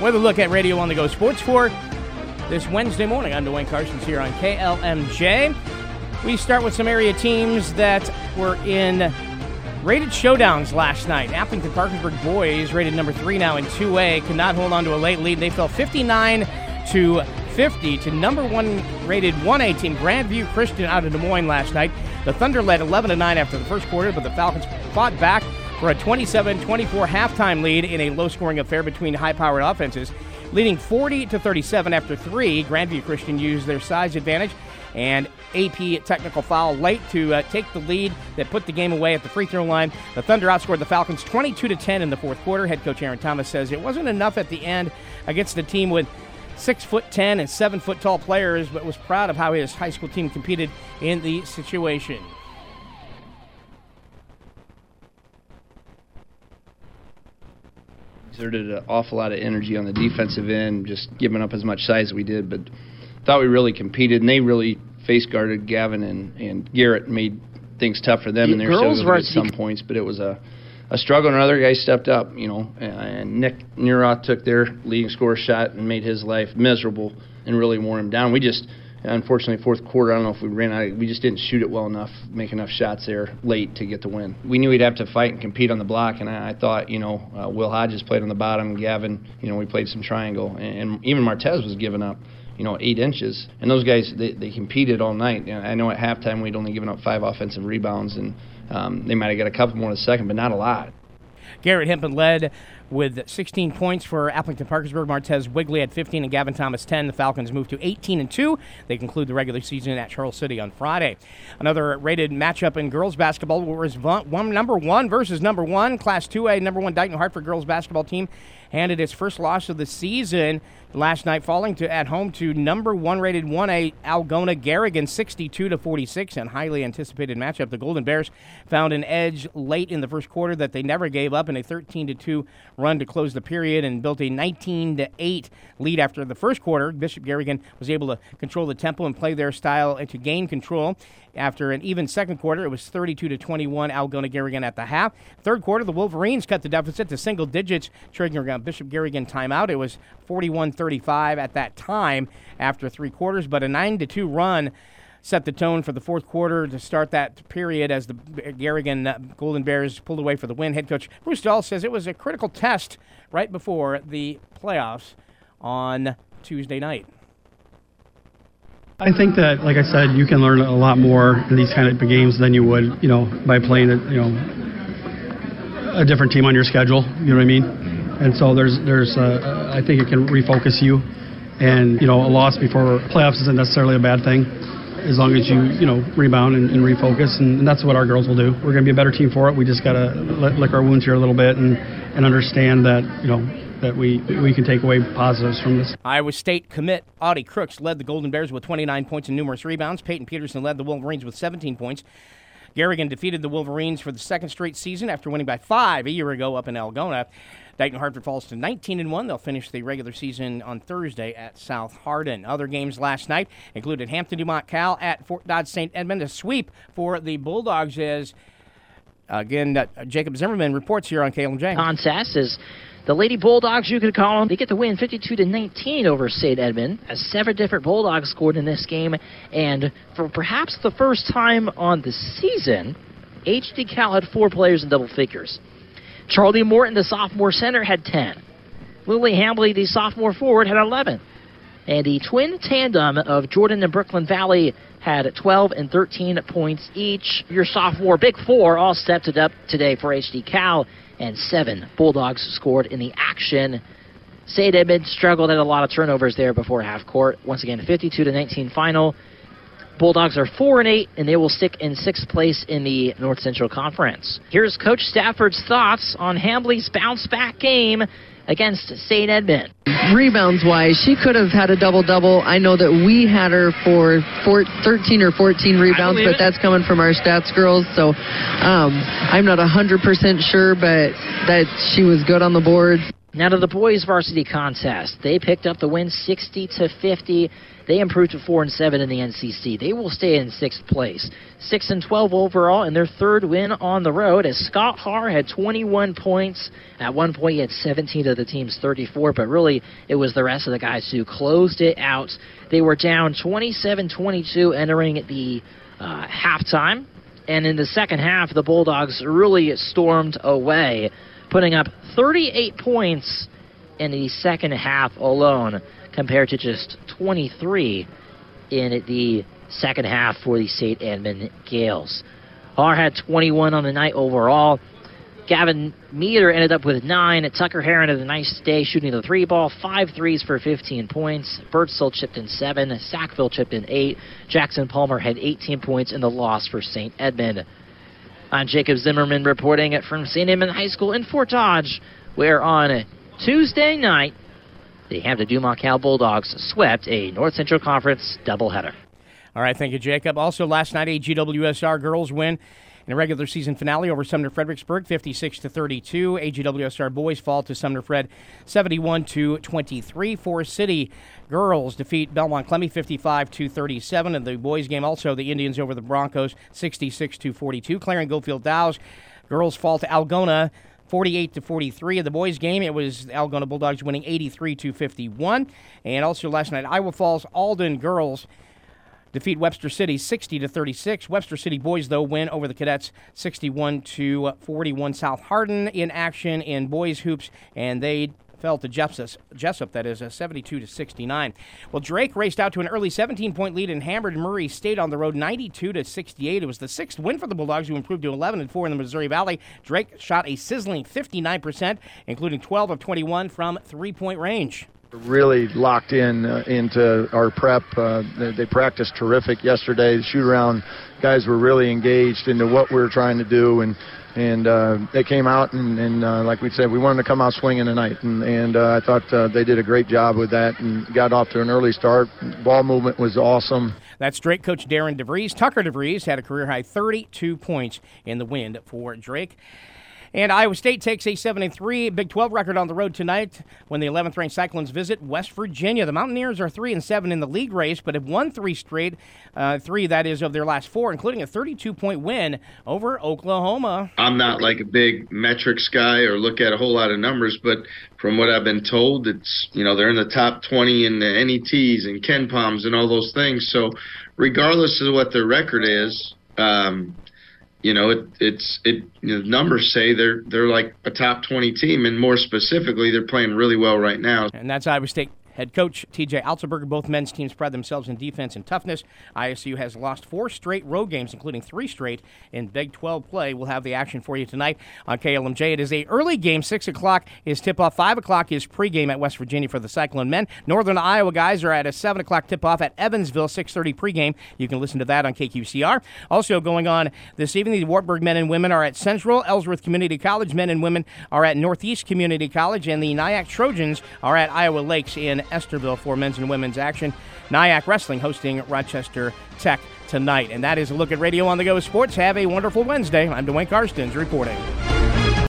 with a look at Radio on the Go Sports for this Wednesday morning. I'm Dwayne Karstens here on KLMJ. We start with some area teams that were in rated showdowns last night. Aplington Parkersburg boys, rated number three now in 2A, could not hold on to a late lead. They fell 59 to 50 to number one rated 1A team Grandview Christian out of Des Moines last night. The Thunder led 11 to 9 after the first quarter, but the Falcons fought back for a 27 24 halftime lead in a low scoring affair between high powered offenses. Leading 40 to 37 after three, Grandview Christian used their size advantage and AP technical foul late to uh, take the lead that put the game away at the free throw line. The Thunder outscored the Falcons 22 to 10 in the fourth quarter. Head coach Aaron Thomas says it wasn't enough at the end against the team with six foot ten and seven foot tall players, but was proud of how his high school team competed in the situation. Exerted an awful lot of energy on the defensive end, just giving up as much size as we did. But thought we really competed, and they really face guarded Gavin and, and Garrett, made things tough for them. The and their girls shows were at some points, but it was a a struggle, and another guy stepped up, you know. And Nick Neuroth took their leading score shot and made his life miserable and really wore him down. We just unfortunately fourth quarter i don't know if we ran out we just didn't shoot it well enough make enough shots there late to get the win. We knew we'd have to fight and compete on the block and i, I thought you know uh, will hodges played on the bottom gavin you know we played some triangle and, and even martez was giving up you know eight inches. And those guys they, they competed all night. And i know at halftime we'd only given up five offensive rebounds and um, they might have got a couple more in the second but not a lot. Garrett Hempen led with 16 points for Aplington Parkersburg. Martez Wigley had 15 and Gavin Thomas 10. The Falcons moved to 18 and 2. They conclude the regular season at Charles City on Friday. Another rated matchup in girls basketball was one number one versus number one. Class 2A number one Dike New Hartford girls basketball team handed its first loss of the season last night, falling to at home to number one rated 1A Algona Garrigan 62 to 46, and highly anticipated matchup. The Golden Bears found an edge late in the first quarter that they never gave up in a 13 to 2 run to close the period and built a 19 to 8 lead after the first quarter. Bishop Garrigan was able to control the tempo and play their style to gain control. After an even second quarter, it was 32 to 21 Algona Garrigan at the half. Third quarter, the Wolverines cut the deficit to single digits, triggering a Bishop Garrigan timeout. It was 41 35 at that time after three quarters, but a 9 to 2 run set the tone for the fourth quarter to start that period as the Garrigan uh, Golden Bears pulled away for the win. Head coach Bruce Dahl says it was a critical test right before the playoffs on Tuesday night. I think that, like I said, you can learn a lot more in these kind of games than you would, you know, by playing, you know, a different team on your schedule. You know what I mean? And so there's, there's, uh, I think it can refocus you, and you know, a loss before playoffs isn't necessarily a bad thing, as long as you, you know, rebound and, and refocus, and, and, that's what our girls will do. We're going to be a better team for it. We just got to lick our wounds here a little bit and, and understand that, you know, that we we can take away positives from this. Iowa State commit Audi Crooks led the Golden Bears with 29 points and numerous rebounds. Peyton Peterson led the Wolverines with 17 points. Garrigan defeated the Wolverines for the second straight season after winning by five a year ago up in Algona. Dike New Hartford falls to 19 and 1. They'll finish the regular season on Thursday at South Hardin. Other games last night included Hampton Dumont Cal at Fort Dodge St. Edmund. A sweep for the Bulldogs is again uh, Jacob Zimmerman reports here on KLMJ. On Sass is the Lady Bulldogs, you could call them, they get the win 52 to 19 over St. Edmund, as seven different Bulldogs scored in this game. And for perhaps the first time on the season, HD Cal had four players in double figures. Charlie Morton, the sophomore center, had 10. Lily Hambley, the sophomore forward, had 11. And the twin tandem of Jordan and Brooklyn Valley had 12 and 13 points each. Your sophomore big four all stepped it up today for HD Cal and seven Bulldogs scored in the action. St. Edmund struggled at a lot of turnovers there before half court. Once again, 52 to 19 final. Bulldogs are four and eight, and they will stick in sixth place in the North Central Conference. Here's Coach Stafford's thoughts on Hambley's bounce back game against St. Edmund. Rebounds wise, she could have had a double double. I know that we had her for four, 13 or 14 rebounds, but it. that's coming from our stats girls. So um, I'm not 100% sure, but that she was good on the boards. Now to the boys varsity contest. They picked up the win 60 to 50. They improved to 4 and 7 in the NCC. They will stay in 6th place. 6 and 12 overall and their third win on the road as Scott Har had 21 points. At one point he had 17 of the team's 34, but really it was the rest of the guys who closed it out. They were down 27-22 entering the uh, halftime. And in the second half, the Bulldogs really stormed away putting up 38 points in the second half alone compared to just 23 in the second half for the St. Edmund Gaels. Har had 21 on the night overall. Gavin Meter ended up with nine. Tucker Heron had a nice day shooting the three ball, five threes for 15 points. Birdsell chipped in seven. Sackville chipped in eight. Jackson Palmer had 18 points in the loss for St. Edmund. I'm Jacob Zimmerman reporting it from St. Edmund High School in Fort Dodge, where on Tuesday night, the Hampton Dumont Cal Bulldogs swept a North Central Conference doubleheader. All right, thank you, Jacob. Also, last night, a GWSR girls win in a regular season finale over Sumner Fredericksburg, 56 to 32. AGWSR boys fall to Sumner Fred, 71 to 23. Forest City girls defeat Belmond Klemme, 55 to 37. In the boys game, also the Indians over the Broncos, 66 to 42. Clarion Goldfield Dows girls fall to Algona. 48 to 43 in the boys game. It was Algona Bulldogs winning 83 to 51. And also last night, Iowa Falls Alden girls defeat Webster City 60 to 36. Webster City boys though win over the Cadets 61 to 41. South Hardin in action in boys hoops and they fell to Jesup, Jesup that is, a 72 to 69. Well, Drake raced out to an early 17-point lead and hammered Murray State on the road 92 to 68. It was the sixth win for the Bulldogs, who improved to 11 and 4 in the Missouri Valley. Drake shot a sizzling 59%, including 12 of 21 from three-point range really locked in uh, into our prep. Uh, they, they, practiced terrific yesterday. The shoot around guys were really engaged into what we were trying to do, and and uh, they came out and, and uh, like we said, we wanted to come out swinging tonight, and, and uh, I thought uh, they did a great job with that and got off to an early start. Ball movement was awesome. That's Drake coach Darren DeVries. Tucker DeVries had a career high 32 points in the win for Drake. And Iowa State takes a 7 3 Big 12 record on the road tonight when the 11th ranked Cyclones visit West Virginia. The Mountaineers are 3 and 7 in the league race, but have won three straight, uh, three that is, of their last four, including a 32 point win over Oklahoma. I'm not like a big metrics guy or look at a whole lot of numbers, but from what I've been told, it's, you know, they're in the top 20 in the NETs and KenPoms and all those things. So, regardless of what their record is, um, you know, it, it's it. You know, numbers say they're they're like a top twenty team, and more specifically, they're playing really well right now. And that's Iowa State Head coach TJ Otzelberger, both men's teams pride themselves in defense and toughness. ISU has lost four straight road games, including three straight in Big 12 play. We'll have the action for you tonight on KLMJ. It is a early game, 6 o'clock is tip-off. 5 o'clock is pregame at West Virginia for the Cyclone men. Northern Iowa guys are at a 7 o'clock tip-off at Evansville, 6.30 pregame. You can listen to that on KQCR. Also going on this evening, the Wartburg men and women are at Central. Ellsworth Community College men and women are at Northeast Community College. And the NIACC Trojans are at Iowa Lakes in Men's and women's action. NIACC Wrestling hosting Rochester Tech tonight. And that is a look at Radio on the Go Sports. Have a wonderful Wednesday. I'm Dwayne Karstens reporting.